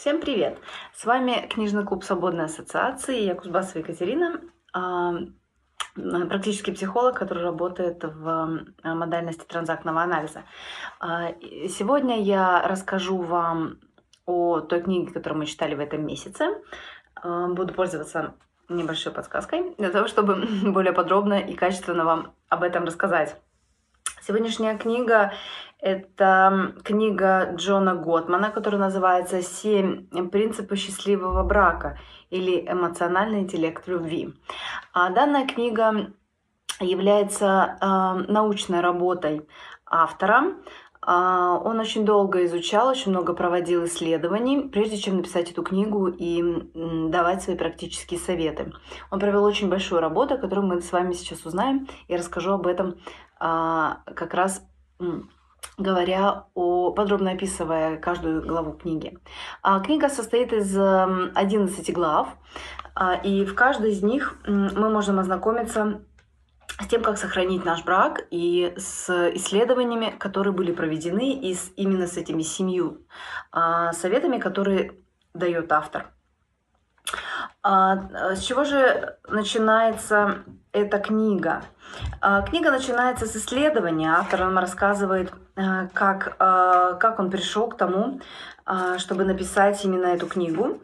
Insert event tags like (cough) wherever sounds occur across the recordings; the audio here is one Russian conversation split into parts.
Всем привет! С вами книжный клуб Свободной ассоциации. Я Кузбасова Екатерина, а, практический психолог, который работает в а, модальности транзактного анализа. А, сегодня я расскажу вам о той книге, которую мы читали в этом месяце. Буду пользоваться небольшой подсказкой для того, чтобы (laughs) более подробно и качественно вам об этом рассказать. Сегодняшняя книга – это книга Джона Готмана, которая называется «Семь принципов счастливого брака» или «Эмоциональный интеллект любви». А данная книга является э, научной работой автора. Э, он очень долго изучал, очень много проводил исследований, прежде чем написать эту книгу и давать свои практические советы. Он провел очень большую работу, которую мы с вами сейчас узнаем, и расскажу об этом а, как раз говоря о, подробно описывая каждую главу книги. А, книга состоит из 11 глав, а, и в каждой из них мы можем ознакомиться с тем, как сохранить наш брак, и с исследованиями, которые были проведены, и с, именно с этими семью советами, которые дает автор. А, с чего же начинается эта книга? А, книга начинается с исследования. Автор нам рассказывает, а, как, как он пришел к тому, чтобы написать именно эту книгу.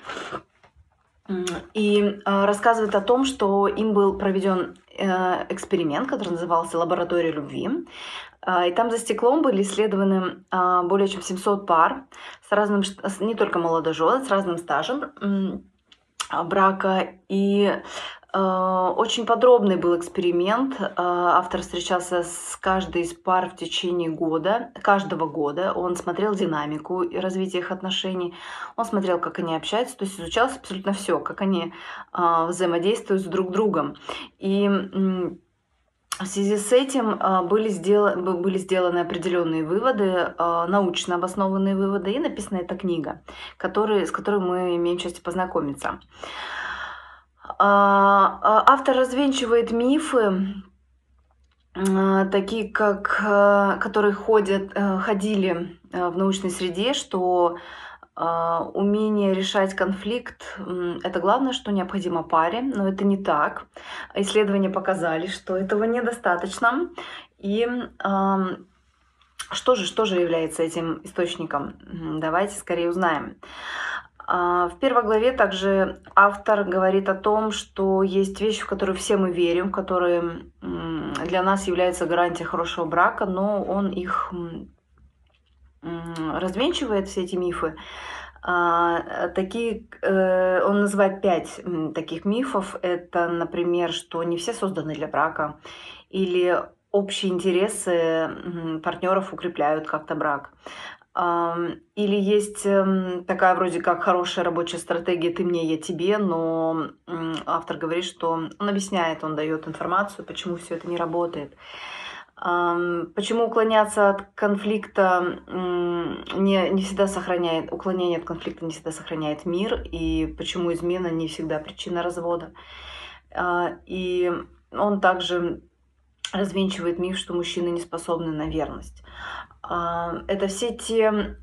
И рассказывает о том, что им был проведен э, эксперимент, который назывался «Лаборатория любви». И там за стеклом были исследованы более чем 700 пар с разным, не только молодожены, с разным стажем брака. И э, очень подробный был эксперимент. Э, автор встречался с каждой из пар в течение года, каждого года. Он смотрел динамику и развитие их отношений. Он смотрел, как они общаются, то есть изучалось абсолютно все, как они э, взаимодействуют с друг другом. И в связи с этим а, были, сделаны, были сделаны определенные выводы, а, научно обоснованные выводы, и написана эта книга, который, с которой мы имеем счастье познакомиться. А, автор развенчивает мифы, такие как, которые ходят, э, ходили э, в научной среде, что умение решать конфликт – это главное, что необходимо паре, но это не так. Исследования показали, что этого недостаточно. И что же, что же является этим источником? Давайте скорее узнаем. А, в первой главе также автор говорит о том, что есть вещи, в которые все мы верим, которые для нас являются гарантией хорошего брака, но он их развенчивает все эти мифы. А, такие, э, он называет пять таких мифов. Это, например, что не все созданы для брака, или общие интересы партнеров укрепляют как-то брак. Или есть эм, такая вроде как хорошая рабочая стратегия «ты мне, я тебе», но автор говорит, что он объясняет, он дает информацию, почему все это не работает. Почему уклоняться от конфликта не, не всегда сохраняет, уклонение от конфликта не всегда сохраняет мир, и почему измена не всегда причина развода. А, и он также развенчивает миф, что мужчины не способны на верность. Это все те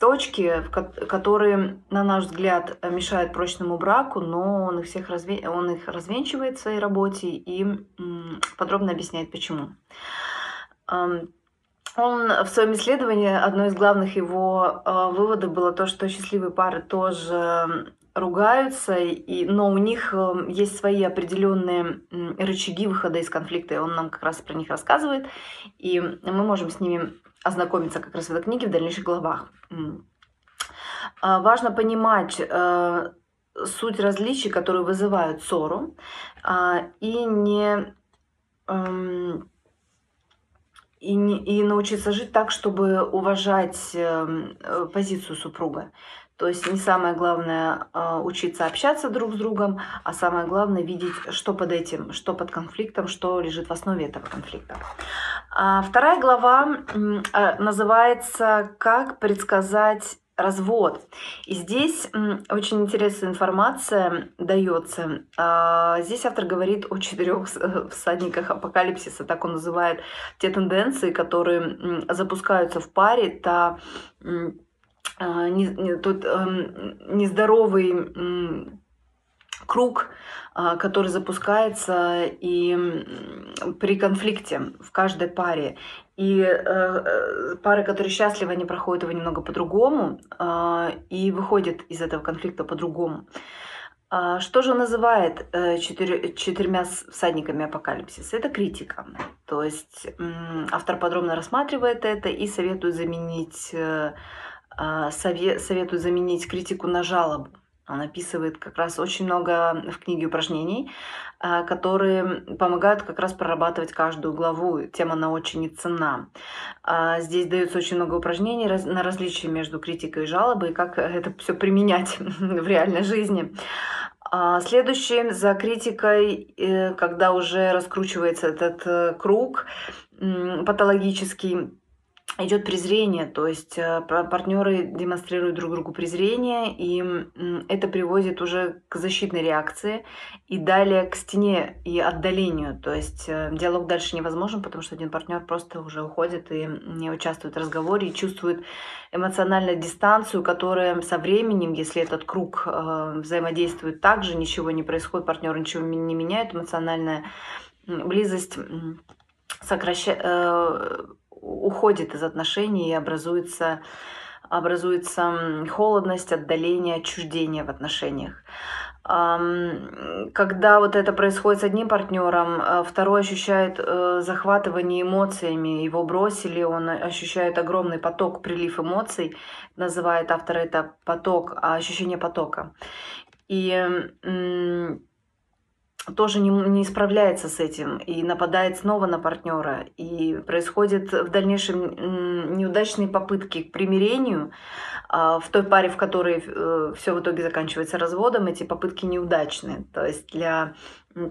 точки, которые, на наш взгляд, мешают прочному браку, но он их, всех разве... он их развенчивает в своей работе и подробно объясняет, почему. Он в своем исследовании, одно из главных его а, выводов было то, что счастливые пары тоже ругаются, и, но у них эм, есть свои определенные рычаги выхода из конфликта, и он нам как раз про них рассказывает, и мы можем с ними ознакомиться как раз в этой книге в дальнейших главах. А, важно понимать э, суть различий, которые вызывают ссору, а, и не эм, и, не, и научиться жить так, чтобы уважать э, позицию супруга. То есть не самое главное а, учиться общаться друг с другом, а самое главное видеть, что под этим, что под конфликтом, что лежит в основе этого конфликта. А вторая глава а, называется «Как предсказать развод. И здесь очень интересная информация дается. А, здесь автор говорит о четырех всадниках апокалипсиса, так он называет те тенденции, которые запускаются в паре, та а, не, не, тут э, нездоровый круг, а, который запускается и при конфликте в каждой паре. И э, э, пары, которые счастливы, они проходят его немного по-другому э, и выходят из этого конфликта по-другому. А что же называет э, четырь, четырьмя всадниками апокалипсиса? Это критика. То есть э, автор подробно рассматривает это и советует заменить, э, совет, советует заменить критику на жалобу. Он описывает как раз очень много в книге упражнений, а, которые помогают как раз прорабатывать каждую главу. Тема она очень ценна. А, здесь дается очень много упражнений на различия между критикой и жалобой, и как это все применять (laughs) в реальной жизни. А, следующим за критикой, э, когда уже раскручивается этот э, круг патологический, идет презрение, то есть э, партнеры демонстрируют друг другу презрение, и это приводит уже к защитной реакции и далее к стене и отдалению. То есть э, диалог дальше невозможен, потому что один партнер просто уже уходит и не участвует в разговоре и чувствует эмоциональную дистанцию, которая со временем, если этот круг э, взаимодействует так же, ничего не происходит, партнер ничего не меняет, эмоциональная близость сокращает уходит из отношений и образуется, образуется холодность, отдаление, отчуждение в отношениях. Когда вот это происходит с одним партнером, э, второй ощущает э, захватывание эмоциями, его бросили, он ощущает огромный поток, прилив эмоций, называет автор это поток, а ощущение потока. И тоже не, не справляется с этим и нападает снова на партнера. И происходят в дальнейшем неудачные попытки к примирению. А в той паре, в которой э, все в итоге заканчивается разводом, эти попытки неудачны. То есть для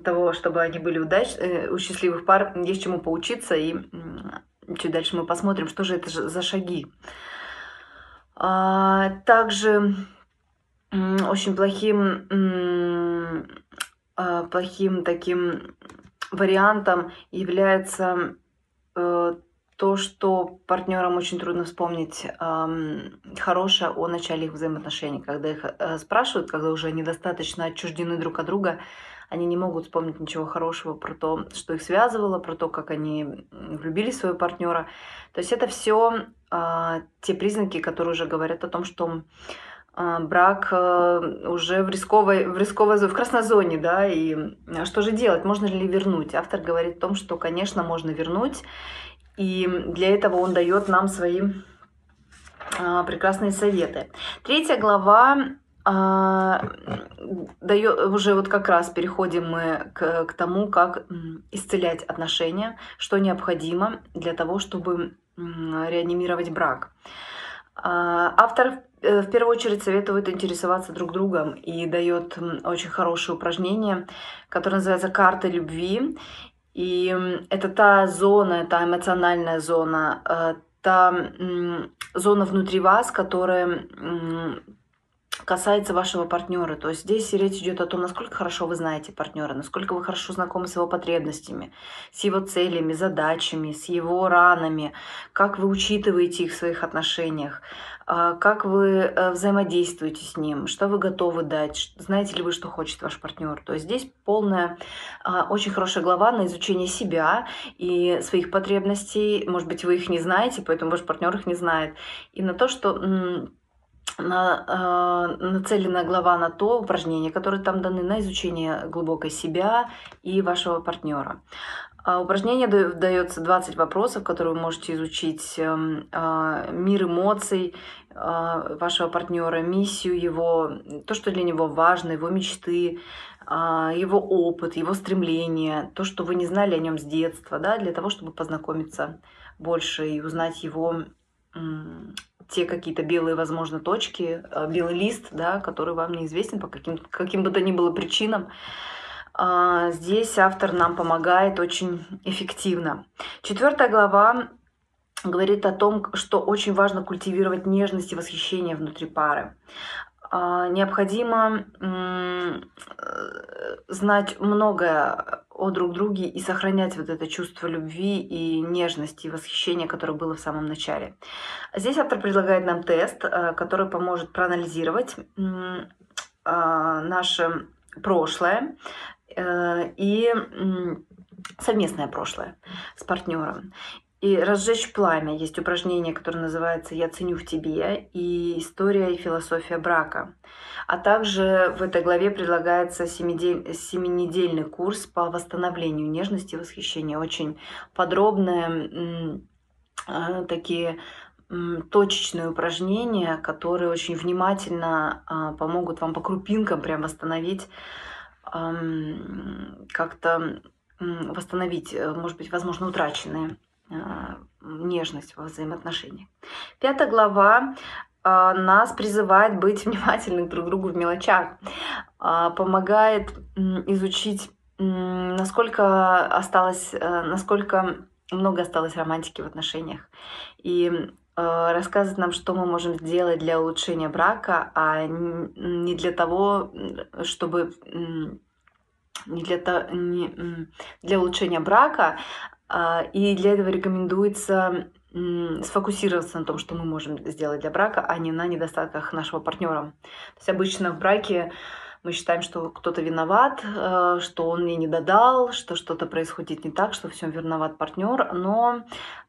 того, чтобы они были удач... Э, у счастливых пар, есть чему поучиться. И чуть дальше мы посмотрим, что же это за шаги. А, также очень плохим плохим таким вариантом является э, то, что партнерам очень трудно вспомнить хорошее о начале их взаимоотношений. Когда их э, спрашивают, когда уже они достаточно отчуждены друг от друга, они не могут вспомнить ничего хорошего про то, что их связывало, про то, как они влюбили своего партнера. То есть это все те признаки, которые уже говорят о том, что брак э, уже в рисковой, в рисковой в краснозоне, да, и а, что же делать, можно ли вернуть? Автор говорит о том, что, конечно, можно вернуть, и для этого он дает нам свои а, прекрасные советы. Третья глава дает, уже вот как раз переходим мы к, к тому, как исцелять отношения, что необходимо для того, чтобы реанимировать брак. Автор Э, в первую очередь советует интересоваться друг другом и дает очень хорошее упражнение, которое называется «Карта любви». И это та зона, та эмоциональная зона, э, та зона внутри вас, которая касается вашего партнера. То есть здесь речь идет о том, насколько хорошо вы знаете партнера, насколько вы хорошо знакомы с его потребностями, с его целями, задачами, с его ранами, как вы учитываете их в своих отношениях, а, как вы э, взаимодействуете с ним, что вы готовы дать, знаете ли вы, что хочет ваш партнер. То есть здесь полная, а, очень хорошая глава на изучение себя и своих потребностей. Может быть, вы их не знаете, поэтому ваш партнер их не знает. И на то, что на, э, нацелена глава на то упражнение, которые там даны на изучение глубокой себя и вашего партнера. А упражнение дается 20 вопросов, которые вы можете изучить. Эм, а, мир эмоций а, вашего партнера, миссию его, то, что для него важно, его мечты, его опыт, его стремления, то, что вы не знали о нем с детства, да, для того, чтобы познакомиться больше и узнать его те какие-то белые, возможно, точки, э, белый лист, да, который вам неизвестен по каким, каким бы то ни было причинам. А, здесь автор нам помогает очень эффективно. Четвертая глава говорит о том, что очень важно культивировать нежность и восхищение внутри пары. А, необходимо э, знать многое о друг друге и сохранять вот это чувство любви и нежности, и восхищения, которое было в самом начале. Здесь автор предлагает нам тест, э, который поможет проанализировать а, наше прошлое э, и совместное прошлое с партнером. И разжечь пламя. Есть упражнение, которое называется «Я ценю в тебе» и «История и философия брака». А также в этой главе предлагается семинедельный курс по восстановлению нежности и восхищения. Очень подробные а, такие точечные упражнения, которые очень внимательно а, помогут вам по крупинкам прям восстановить как-то восстановить, э, может быть, возможно, утраченные нежность во взаимоотношениях. Пятая глава а, нас призывает быть внимательным друг к другу в мелочах, а, помогает изучить, насколько осталось, э, насколько много осталось романтики в отношениях. И э, рассказывает нам, что мы можем сделать для улучшения брака, а не для того, чтобы не для, не, для улучшения брака, и для этого рекомендуется сфокусироваться на том, что мы можем сделать для брака, а не на недостатках нашего партнера. То есть обычно в браке мы считаем, что кто-то виноват, э, что он мне не додал, что что-то происходит не так, что всем виноват партнер. Но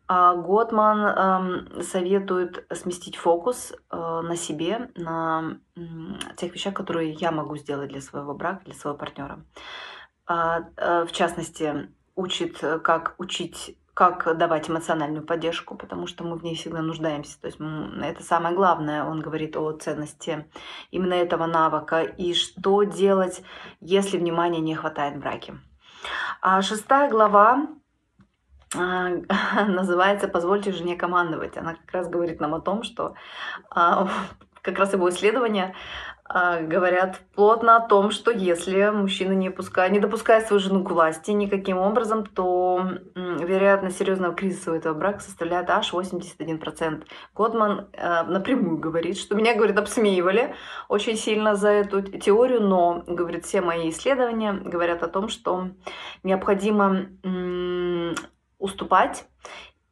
а, Готман эм, советует сместить фокус э, на себе, на тех вещах, которые я могу сделать для своего брака, для своего партнера. А, э, в частности, учит, э, как учить как давать эмоциональную поддержку, потому что мы в ней всегда нуждаемся. То есть это самое главное. Он говорит о ценности именно этого навыка и что делать, если внимания не хватает в браке. А шестая глава а, (laughs) называется «Позвольте жене командовать». Она как раз говорит нам о том, что а, (laughs) как раз его исследование говорят плотно о том, что если мужчина не, пускает, не допускает свою жену к власти никаким образом, то вероятность серьезного кризиса у этого брака составляет аж 81%. Годман э, напрямую говорит, что меня, говорит, обсмеивали очень сильно за эту теорию, но, говорит, все мои исследования говорят о том, что необходимо уступать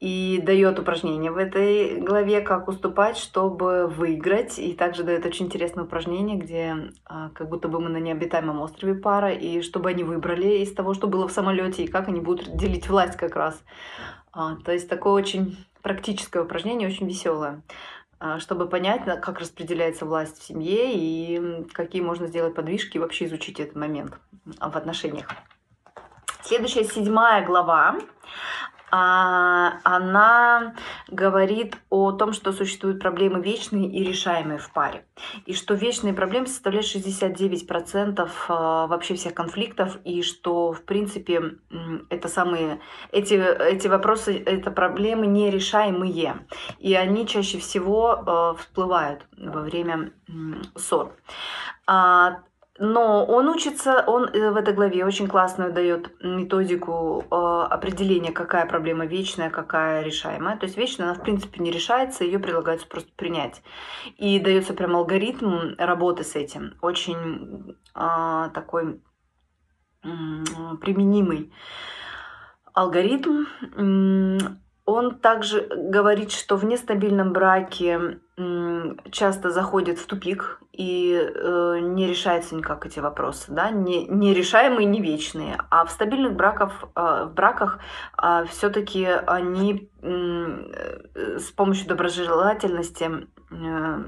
и дает упражнение в этой главе, как уступать, чтобы выиграть. И также дает очень интересное упражнение, где а, как будто бы мы на необитаемом острове пара, и чтобы они выбрали из того, что было в самолете, и как они будут делить власть как раз. А, то есть такое очень практическое упражнение, очень веселое а, чтобы понять, как распределяется власть в семье и какие можно сделать подвижки и вообще изучить этот момент в отношениях. Следующая седьмая глава она говорит о том, что существуют проблемы вечные и решаемые в паре. И что вечные проблемы составляют 69% а, вообще всех конфликтов, и что, в принципе, это самые, эти, эти вопросы, это проблемы нерешаемые. И они чаще всего а, всплывают во время ссор. Но он учится, он э, в этой главе очень классную дает методику э, определения, какая проблема вечная, какая решаемая. То есть вечная, она в принципе не решается, ее предлагается просто принять. И дается прям алгоритм работы с этим, очень э, такой применимый алгоритм. Он также говорит, что в нестабильном браке часто заходит в тупик и э, не решается никак эти вопросы, да, не, не решаемые, не вечные. А в стабильных браках, э, в браках э, все-таки они э, с помощью доброжелательности э,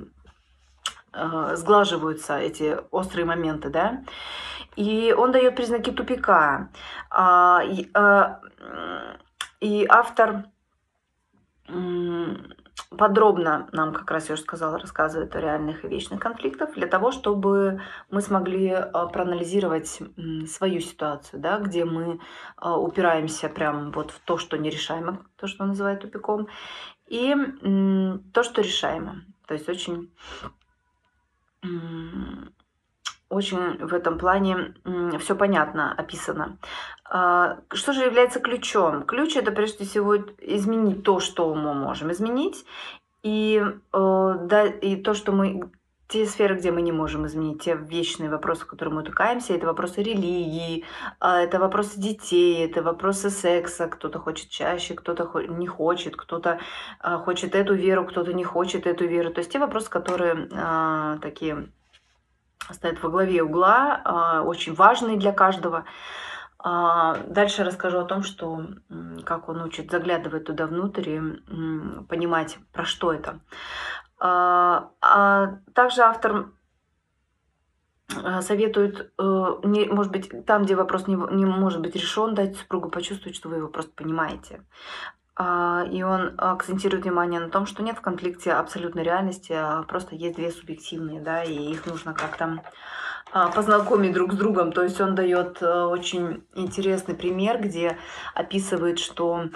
э, сглаживаются эти острые моменты, да. И он дает признаки тупика. А, и, э, и автор подробно нам, как раз я уже сказала, рассказывает о реальных и вечных конфликтах, для того, чтобы мы смогли а, проанализировать свою ситуацию, да, где мы а, упираемся прям вот в то, что нерешаемо, то, что он называет тупиком, и то, что решаемо. То есть очень очень в этом плане все понятно описано. А, что же является ключом? Ключ это прежде всего изменить то, что мы можем изменить, и, э, да, и то, что мы те сферы, где мы не можем изменить, те вечные вопросы, которые мы утыкаемся, это вопросы религии, а, это вопросы детей, это вопросы секса, кто-то хочет чаще, кто-то не хочет, кто-то а, хочет эту веру, кто-то не хочет эту веру. То есть те вопросы, которые такие стоят во главе угла, очень важные для каждого. Дальше расскажу о том, что как он учит заглядывать туда внутрь и понимать, про что это. А, а также автор советует, э, не, может быть, там, где вопрос не, не может быть решен, дать супругу почувствовать, что вы его просто понимаете. А, и он акцентирует внимание на том, что нет в конфликте абсолютной реальности, а просто есть две субъективные, да, и их нужно как-то познакомить друг с другом. То есть он дает э, очень интересный пример, где описывает, что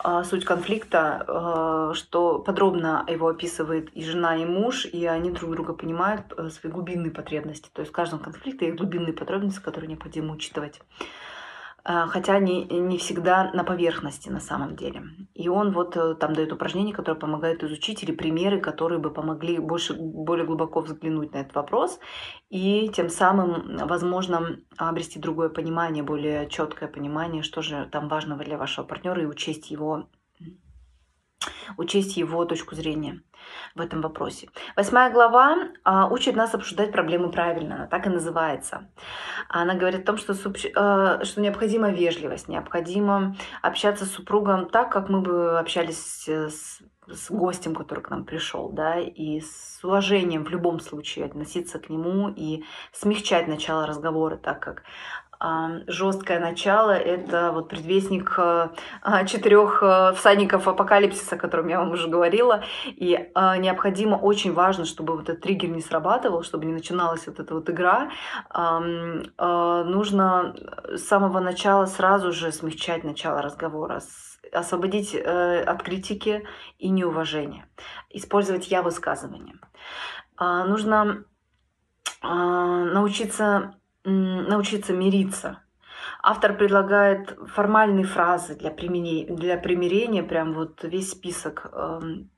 а, суть конфликта, а, что подробно его описывает и жена, и муж, и они друг друга понимают э, свои глубинные потребности. То есть в каждом конфликте есть глубинные потребности, которые необходимо учитывать. А, хотя они не всегда на поверхности на самом деле. И он вот э, там дает упражнения, которые помогают изучить, или примеры, которые бы помогли больше, более глубоко взглянуть на этот вопрос, и тем самым, возможно, обрести другое понимание, более четкое понимание, что же там важного для вашего партнера, и учесть его учесть его точку зрения в этом вопросе. Восьмая глава а, учит нас обсуждать проблемы правильно, она так и называется. Она говорит о том, что, а, что необходима вежливость, необходимо общаться с супругом так, как мы бы общались с, с гостем, который к нам пришел, да, и с уважением в любом случае относиться к нему и смягчать начало разговора, так как жесткое начало – это вот предвестник э, а, четырех э, всадников апокалипсиса, о котором я вам уже говорила. И а, необходимо, очень важно, чтобы вот этот триггер не срабатывал, чтобы не начиналась вот эта вот игра. А, нужно с самого начала сразу же смягчать начало разговора, освободить э, от критики и неуважения, использовать я-высказывание. Нужно научиться научиться мириться. Автор предлагает формальные фразы для примирения, для примирения прям вот весь список эм,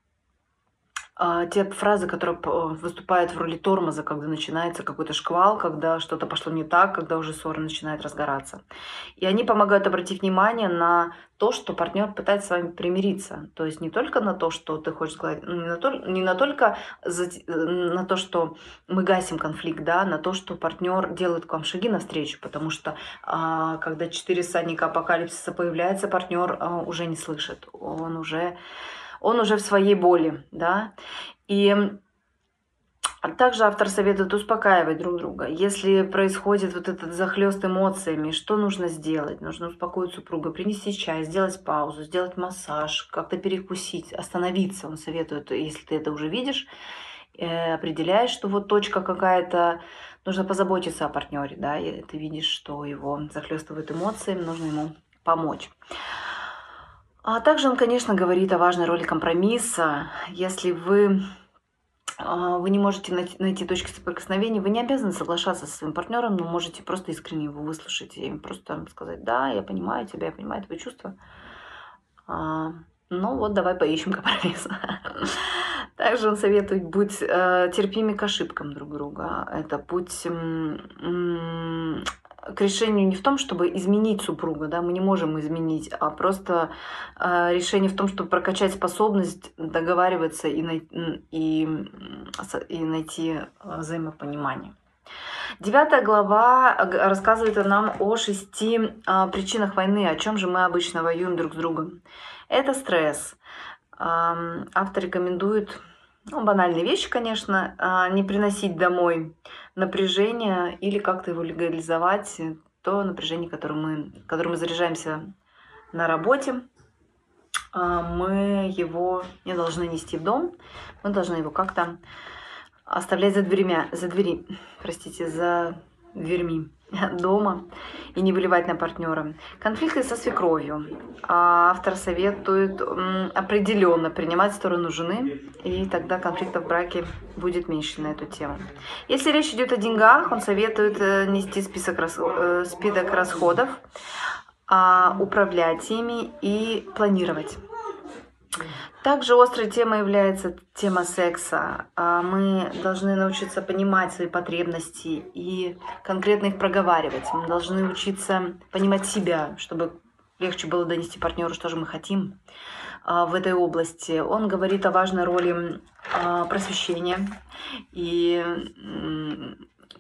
те фразы, которые выступают в роли тормоза, когда начинается какой-то шквал, когда что-то пошло не так, когда уже ссора начинает разгораться. И они помогают обратить внимание на то, что партнер пытается с вами примириться. То есть не только на то, что ты хочешь сказать, не на, то, не на только за, на то, что мы гасим конфликт, да, на то, что партнер делает к вам шаги навстречу, потому что а, когда четыре садника апокалипсиса появляется, партнер а, уже не слышит, он уже он уже в своей боли, да. И также автор советует успокаивать друг друга. Если происходит вот этот захлест эмоциями, что нужно сделать? Нужно успокоить супруга, принести чай, сделать паузу, сделать массаж, как-то перекусить, остановиться. Он советует, если ты это уже видишь, э, определяешь, что вот точка какая-то, нужно позаботиться о партнере, да, и ты видишь, что его захлестывают эмоциями, нужно ему помочь. А также он, конечно, говорит о важной роли компромисса. Если вы, а, вы не можете найти точки соприкосновения, вы не обязаны соглашаться со своим партнером, но можете просто искренне его выслушать и просто сказать, да, я понимаю тебя, я понимаю твои чувства. А, ну вот, давай поищем (laughs) компромисс. Также он советует быть э, терпимыми к ошибкам друг друга. Это путь к решению не в том, чтобы изменить супруга, да, мы не можем изменить, а просто э, решение в том, чтобы прокачать способность договариваться и, най и, и найти а, взаимопонимание. Девятая глава рассказывает нам о шести э, причинах войны, о чем же мы обычно воюем друг с другом. Это стресс. Э, автор рекомендует ну, банальные вещи, конечно, а, не приносить домой напряжение или как-то его легализовать, то напряжение, которым мы, которым мы заряжаемся на работе, а, мы его не должны нести в дом, мы должны его как-то оставлять за дверьми, за двери, простите, за дверьми (laughs) дома и не выливать на партнера. Конфликты со свекровью. А автор советует определенно принимать сторону жены, и тогда конфликтов в браке будет меньше на эту тему. Если речь идет о деньгах, он советует э, нести список, э, список расходов, а, управлять ими и планировать. Также острой темой является тема секса. А, мы должны научиться понимать свои потребности и конкретно их проговаривать. Мы должны учиться понимать себя, чтобы легче было донести партнеру, что же мы хотим а, в этой области. Он говорит о важной роли а, просвещения и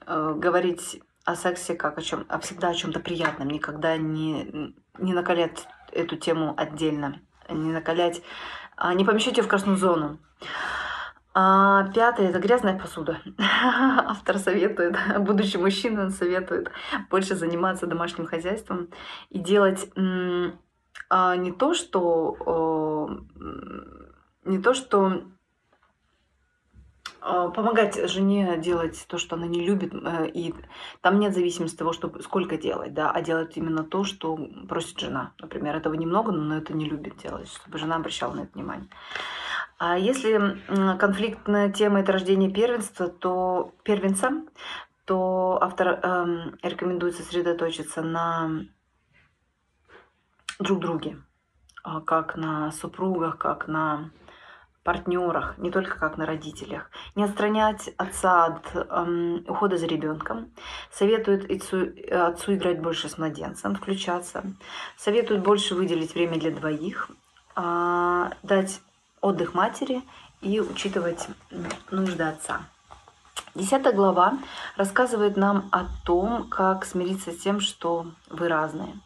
говорить о сексе как о чем, а всегда о чем-то приятном, никогда не, не накалять эту тему отдельно, не накалять а, не помещать ее в красную зону. А, пятое – это грязная посуда. (laughs) Автор советует, (laughs) будущий мужчина советует больше заниматься домашним хозяйством и делать а, не то, что не то, что а, помогать жене делать то, что она не любит, э, и там нет зависимости от того, что, сколько делать, да, а делать именно то, что просит жена. Например, этого немного, но это не любит делать, чтобы жена обращала на это внимание. А если конфликтная тема – это рождение первенства, то первенца, то автор эм, рекомендует сосредоточиться на друг друге, а, как на супругах, как на партнерах, не только как на родителях. Не отстранять отца от эм, ухода за ребенком. Советует отцу, отцу играть больше с младенцем, включаться. Советует больше выделить время для двоих, э, дать отдых матери и учитывать нужды отца. Десятая глава рассказывает нам о том, как смириться с тем, что вы разные.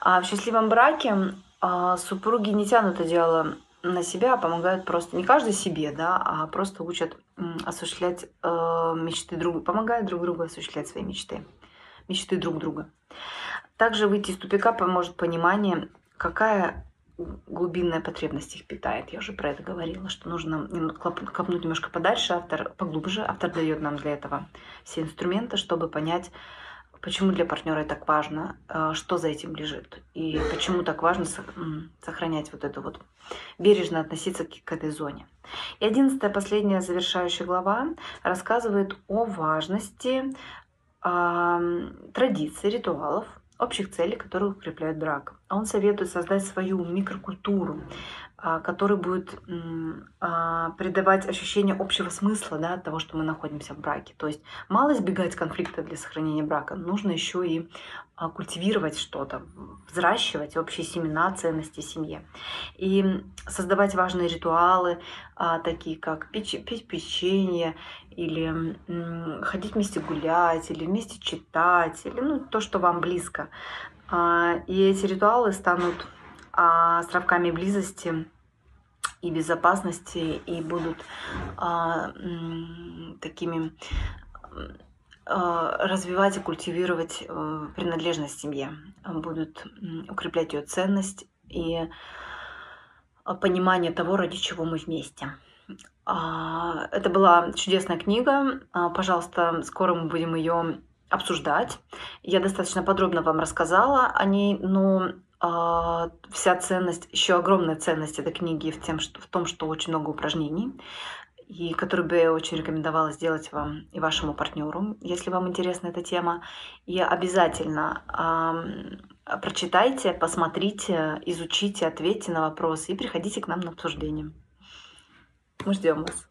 А в счастливом браке а, супруги не тянут одеяло на себя помогают просто не каждый себе, да, а просто учат осуществлять э, мечты друга, помогают друг другу осуществлять свои мечты, мечты друг друга. Также выйти из тупика поможет понимание, какая глубинная потребность их питает. Я уже про это говорила, что нужно копнуть немножко подальше, автор поглубже. Автор дает нам для этого все инструменты, чтобы понять, почему для партнера так важно, э, что за этим лежит, и почему так важно сохранять вот это вот, бережно относиться к этой зоне. И одиннадцатая, последняя завершающая глава рассказывает о важности э, традиций, ритуалов, общих целей, которые укрепляют брак. Он советует создать свою микрокультуру, который будет а, придавать ощущение общего смысла да, от того, что мы находимся в браке. То есть мало избегать конфликта для сохранения брака, нужно еще и а, культивировать что-то, взращивать общие семена ценности семье. И создавать важные ритуалы, такие как печь, печь печенье, или ходить вместе гулять, или вместе читать, или ну, то, что вам близко. И эти ритуалы станут а, островками близости и безопасности и будут а, такими а, развивать и культивировать а, принадлежность семье, будут укреплять ее ценность и понимание того, ради чего мы вместе. А, это была чудесная книга. Пожалуйста, скоро мы будем ее обсуждать. Я достаточно подробно вам рассказала о ней, но а, вся ценность, еще огромная ценность этой книги в, тем, что, в том, что очень много упражнений, и которые бы я очень рекомендовала сделать вам и вашему партнеру, если вам интересна эта тема. И обязательно э, прочитайте, посмотрите, изучите, ответьте на вопросы и приходите к нам на обсуждение. Мы ждем вас.